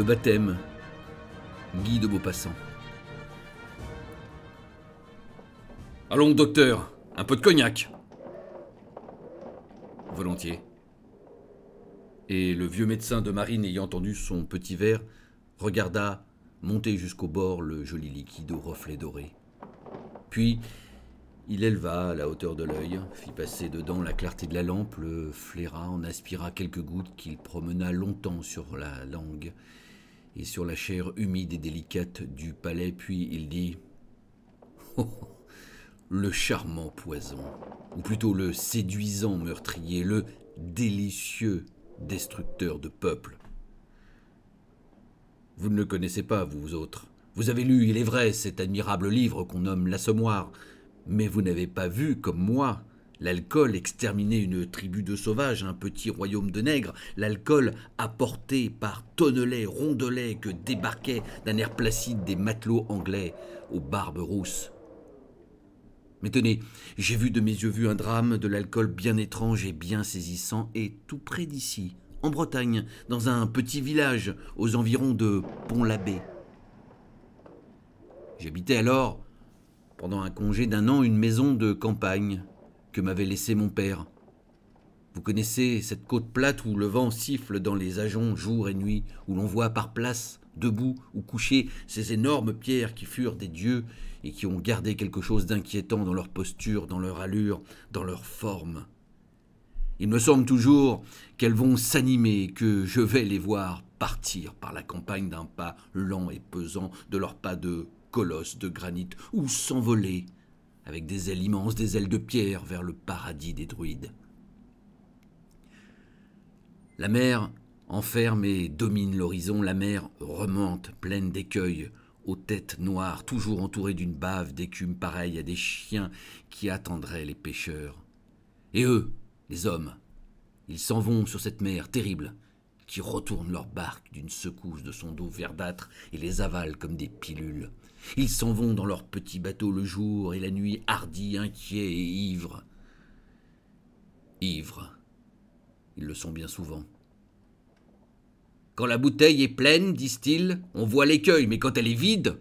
Le baptême. Guy de Beaupassant. Allons, docteur, un peu de cognac. Volontiers. Et le vieux médecin de marine ayant tendu son petit verre, regarda monter jusqu'au bord le joli liquide au reflet doré. Puis il éleva à la hauteur de l'œil, fit passer dedans la clarté de la lampe, le flaira, en aspira quelques gouttes qu'il promena longtemps sur la langue et sur la chair humide et délicate du palais, puis il dit oh, Le charmant poison, ou plutôt le séduisant meurtrier, le délicieux destructeur de peuples. Vous ne le connaissez pas, vous autres. Vous avez lu, il est vrai, cet admirable livre qu'on nomme L'Assommoir, mais vous n'avez pas vu, comme moi, l'alcool exterminer une tribu de sauvages, un petit royaume de nègres, l'alcool apporté par tonnelets, rondelets que débarquaient d'un air placide des matelots anglais aux barbes rousses. Mais tenez, j'ai vu de mes yeux vus un drame de l'alcool bien étrange et bien saisissant, et tout près d'ici, en Bretagne, dans un petit village aux environs de Pont-l'Abbé. J'habitais alors pendant un congé d'un an une maison de campagne que m'avait laissée mon père. Vous connaissez cette côte plate où le vent siffle dans les ajoncs jour et nuit, où l'on voit par place, debout ou couchés, ces énormes pierres qui furent des dieux et qui ont gardé quelque chose d'inquiétant dans leur posture, dans leur allure, dans leur forme. Il me semble toujours qu'elles vont s'animer, que je vais les voir partir par la campagne d'un pas lent et pesant, de leurs pas de colosses de granit, ou s'envoler, avec des ailes immenses, des ailes de pierre, vers le paradis des druides. La mer enferme et domine l'horizon, la mer remonte, pleine d'écueils, aux têtes noires, toujours entourées d'une bave d'écume pareille à des chiens qui attendraient les pêcheurs. Et eux, les hommes, ils s'en vont sur cette mer terrible, qui retourne leur barque d'une secousse de son dos verdâtre et les avale comme des pilules. Ils s'en vont dans leurs petits bateaux le jour et la nuit, hardis, inquiets et ivres. Ivres. Ils le sont bien souvent. Quand la bouteille est pleine, disent-ils, on voit l'écueil, mais quand elle est vide,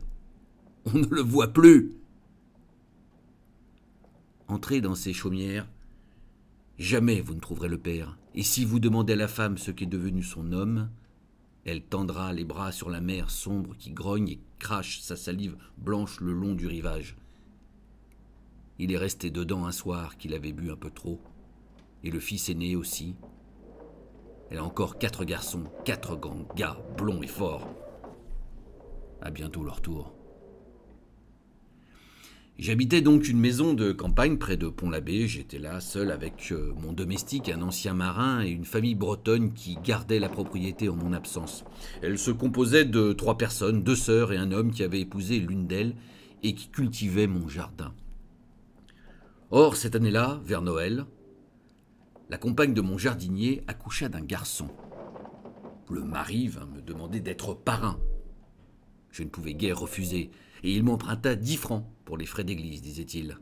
on ne le voit plus. Entrez dans ces chaumières, jamais vous ne trouverez le père. Et si vous demandez à la femme ce qu'est devenu son homme, elle tendra les bras sur la mer sombre qui grogne et crache sa salive blanche le long du rivage. Il est resté dedans un soir qu'il avait bu un peu trop, et le fils aîné aussi. Elle a encore quatre garçons, quatre grands gars, blonds et forts. À bientôt leur tour. J'habitais donc une maison de campagne près de Pont-l'Abbé. J'étais là seul avec euh, mon domestique, un ancien marin et une famille bretonne qui gardait la propriété en mon absence. Elle se composait de trois personnes, deux sœurs et un homme qui avait épousé l'une d'elles et qui cultivait mon jardin. Or, cette année-là, vers Noël, la compagne de mon jardinier accoucha d'un garçon. Le mari vint me demander d'être parrain. Je ne pouvais guère refuser, et il m'emprunta dix francs pour les frais d'église, disait-il.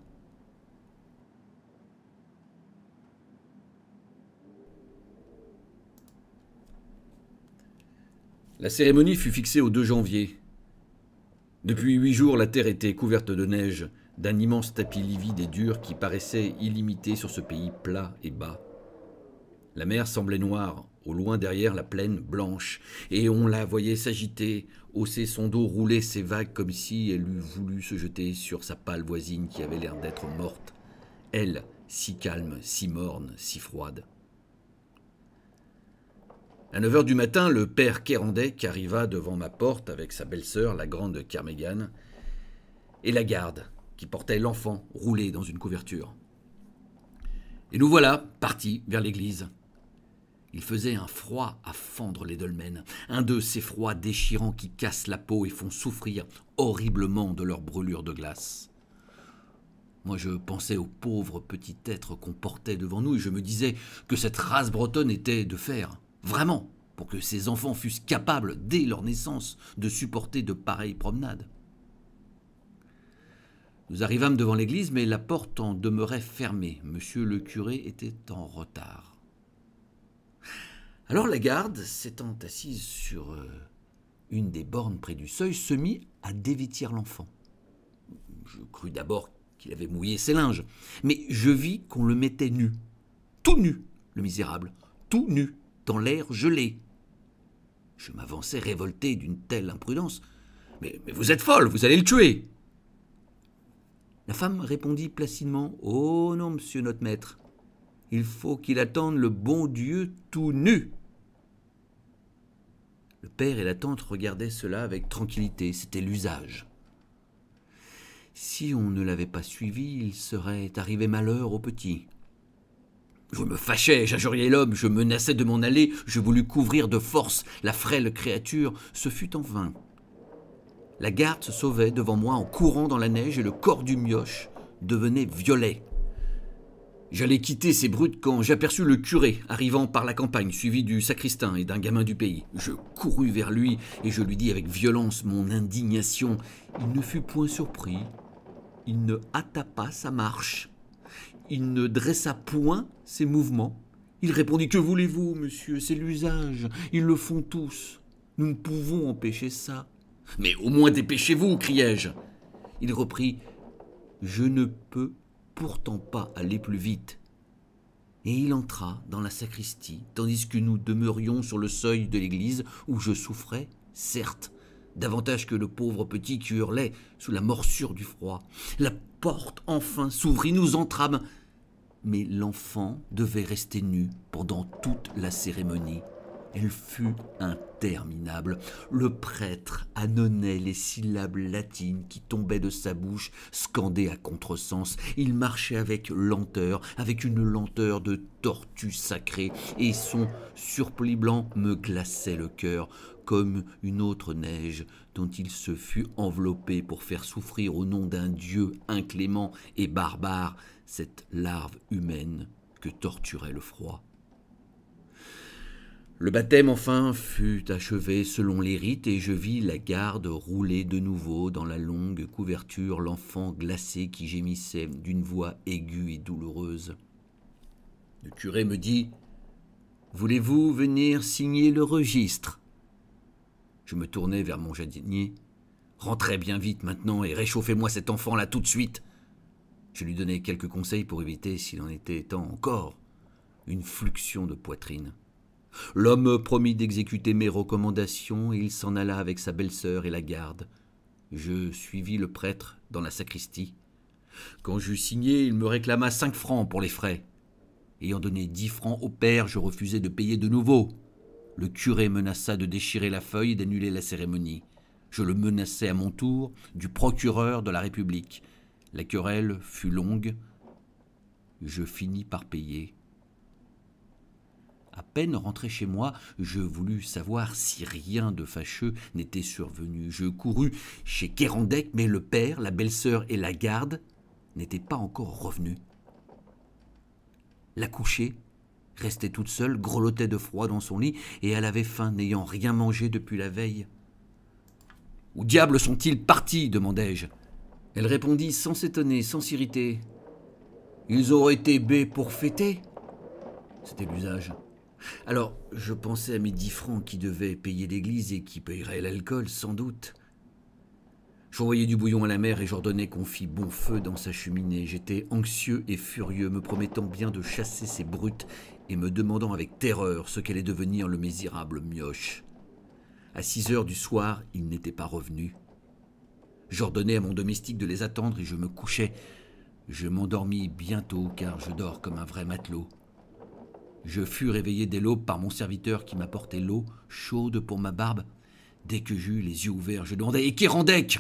La cérémonie fut fixée au 2 janvier. Depuis huit jours, la terre était couverte de neige, d'un immense tapis livide et dur qui paraissait illimité sur ce pays plat et bas. La mer semblait noire, au loin derrière la plaine blanche, et on la voyait s'agiter, hausser son dos, rouler ses vagues comme si elle eût voulu se jeter sur sa pâle voisine qui avait l'air d'être morte, elle, si calme, si morne, si froide. À 9 heures du matin, le père Kérandec arriva devant ma porte avec sa belle-sœur, la grande Kermégane, et la garde, qui portait l'enfant roulé dans une couverture. Et nous voilà partis vers l'église. Il faisait un froid à fendre les dolmens, un de ces froids déchirants qui cassent la peau et font souffrir horriblement de leur brûlure de glace. Moi, je pensais au pauvre petit être qu'on portait devant nous et je me disais que cette race bretonne était de fer, vraiment, pour que ces enfants fussent capables, dès leur naissance, de supporter de pareilles promenades. Nous arrivâmes devant l'église, mais la porte en demeurait fermée. Monsieur le curé était en retard. Alors la garde, s'étant assise sur euh, une des bornes près du seuil, se mit à dévêtir l'enfant. Je crus d'abord qu'il avait mouillé ses linges, mais je vis qu'on le mettait nu, tout nu, le misérable, tout nu, dans l'air gelé. Je m'avançai révolté d'une telle imprudence. Mais, mais vous êtes folle, vous allez le tuer. La femme répondit placidement Oh non, monsieur notre maître, il faut qu'il attende le bon Dieu tout nu. Le père et la tante regardaient cela avec tranquillité, c'était l'usage. Si on ne l'avait pas suivi, il serait arrivé malheur au petit. Je me fâchais, j'injuriais l'homme, je menaçais de m'en aller, je voulus couvrir de force la frêle créature, ce fut en vain. La garde se sauvait devant moi en courant dans la neige et le corps du mioche devenait violet. J'allais quitter ces brutes quand j'aperçus le curé arrivant par la campagne, suivi du sacristain et d'un gamin du pays. Je courus vers lui et je lui dis avec violence mon indignation. Il ne fut point surpris. Il ne hâta pas sa marche. Il ne dressa point ses mouvements. Il répondit Que voulez-vous, monsieur? C'est l'usage. Ils le font tous. Nous ne pouvons empêcher ça. Mais au moins dépêchez-vous, criai-je. Il reprit Je ne peux pourtant pas aller plus vite. Et il entra dans la sacristie, tandis que nous demeurions sur le seuil de l'église où je souffrais, certes, davantage que le pauvre petit qui hurlait sous la morsure du froid. La porte enfin s'ouvrit, nous entrâmes. Mais l'enfant devait rester nu pendant toute la cérémonie. Elle fut interminable. Le prêtre annonnait les syllabes latines qui tombaient de sa bouche, scandées à contresens. Il marchait avec lenteur, avec une lenteur de tortue sacrée, et son surplis blanc me glaçait le cœur, comme une autre neige dont il se fut enveloppé pour faire souffrir au nom d'un Dieu inclément et barbare cette larve humaine que torturait le froid. Le baptême enfin fut achevé selon les rites et je vis la garde rouler de nouveau dans la longue couverture l'enfant glacé qui gémissait d'une voix aiguë et douloureuse. Le curé me dit Voulez-vous venir signer le registre? Je me tournai vers mon jardinier. Rentrez bien vite maintenant et réchauffez-moi cet enfant-là tout de suite. Je lui donnai quelques conseils pour éviter, s'il en était temps encore, une fluxion de poitrine. L'homme promit d'exécuter mes recommandations et il s'en alla avec sa belle-sœur et la garde. Je suivis le prêtre dans la sacristie. Quand j'eus signé, il me réclama cinq francs pour les frais. Ayant donné dix francs au père, je refusai de payer de nouveau. Le curé menaça de déchirer la feuille et d'annuler la cérémonie. Je le menaçai à mon tour du procureur de la République. La querelle fut longue. Je finis par payer. À peine rentré chez moi, je voulus savoir si rien de fâcheux n'était survenu. Je courus chez Kérandec, mais le père, la belle-sœur et la garde n'étaient pas encore revenus. La couchée restait toute seule, grelottait de froid dans son lit, et elle avait faim, n'ayant rien mangé depuis la veille. Où diable sont-ils partis? demandai-je. Elle répondit sans s'étonner, sans s'irriter. Ils auraient été baies pour fêter? C'était l'usage. Alors, je pensais à mes dix francs qui devaient payer l'église et qui payeraient l'alcool, sans doute. J'envoyais du bouillon à la mer et j'ordonnais qu'on fît bon feu dans sa cheminée. J'étais anxieux et furieux, me promettant bien de chasser ces brutes et me demandant avec terreur ce qu'allait devenir le misérable mioche. À six heures du soir, il n'était pas revenu. J'ordonnais à mon domestique de les attendre et je me couchais. Je m'endormis bientôt car je dors comme un vrai matelot. Je fus réveillé dès l'aube par mon serviteur qui m'apportait l'eau chaude pour ma barbe. Dès que j'eus les yeux ouverts, je demandai Et qui rendec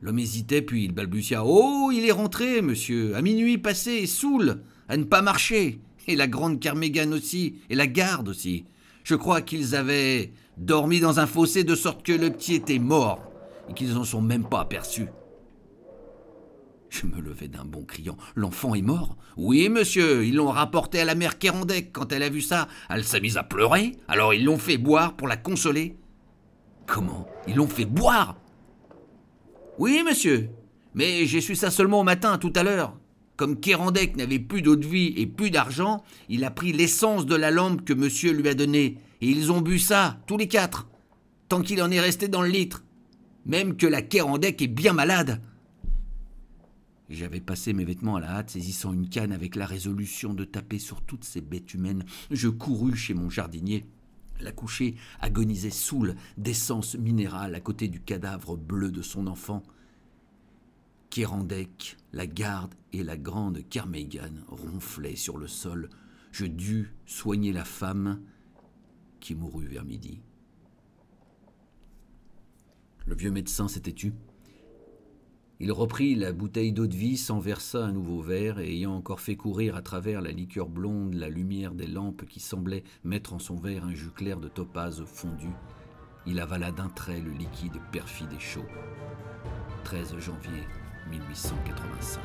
L'homme hésitait, puis il balbutia Oh, il est rentré, monsieur, à minuit passé, saoul, à ne pas marcher. Et la grande Carmégane aussi, et la garde aussi. Je crois qu'ils avaient dormi dans un fossé de sorte que le petit était mort, et qu'ils n'en sont même pas aperçus. Je me levai d'un bon criant. L'enfant est mort Oui, monsieur, ils l'ont rapporté à la mère Kérandec. Quand elle a vu ça, elle s'est mise à pleurer. Alors ils l'ont fait boire pour la consoler. Comment? Ils l'ont fait boire? Oui, monsieur. Mais j'ai su ça seulement au matin, tout à l'heure. Comme Kérandec n'avait plus d'eau de vie et plus d'argent, il a pris l'essence de la lampe que monsieur lui a donnée. Et ils ont bu ça, tous les quatre. tant qu'il en est resté dans le litre. Même que la Kérandec est bien malade. J'avais passé mes vêtements à la hâte, saisissant une canne avec la résolution de taper sur toutes ces bêtes humaines. Je courus chez mon jardinier. La couchée agonisait saoule d'essence minérale à côté du cadavre bleu de son enfant. Kérandec, la garde et la grande Kermeigan ronflaient sur le sol. Je dus soigner la femme qui mourut vers midi. Le vieux médecin s'était tu. Il reprit la bouteille d'eau-de-vie, s'en versa un nouveau verre, et ayant encore fait courir à travers la liqueur blonde la lumière des lampes qui semblait mettre en son verre un jus clair de topaze fondu, il avala d'un trait le liquide perfide et chaud. 13 janvier 1885.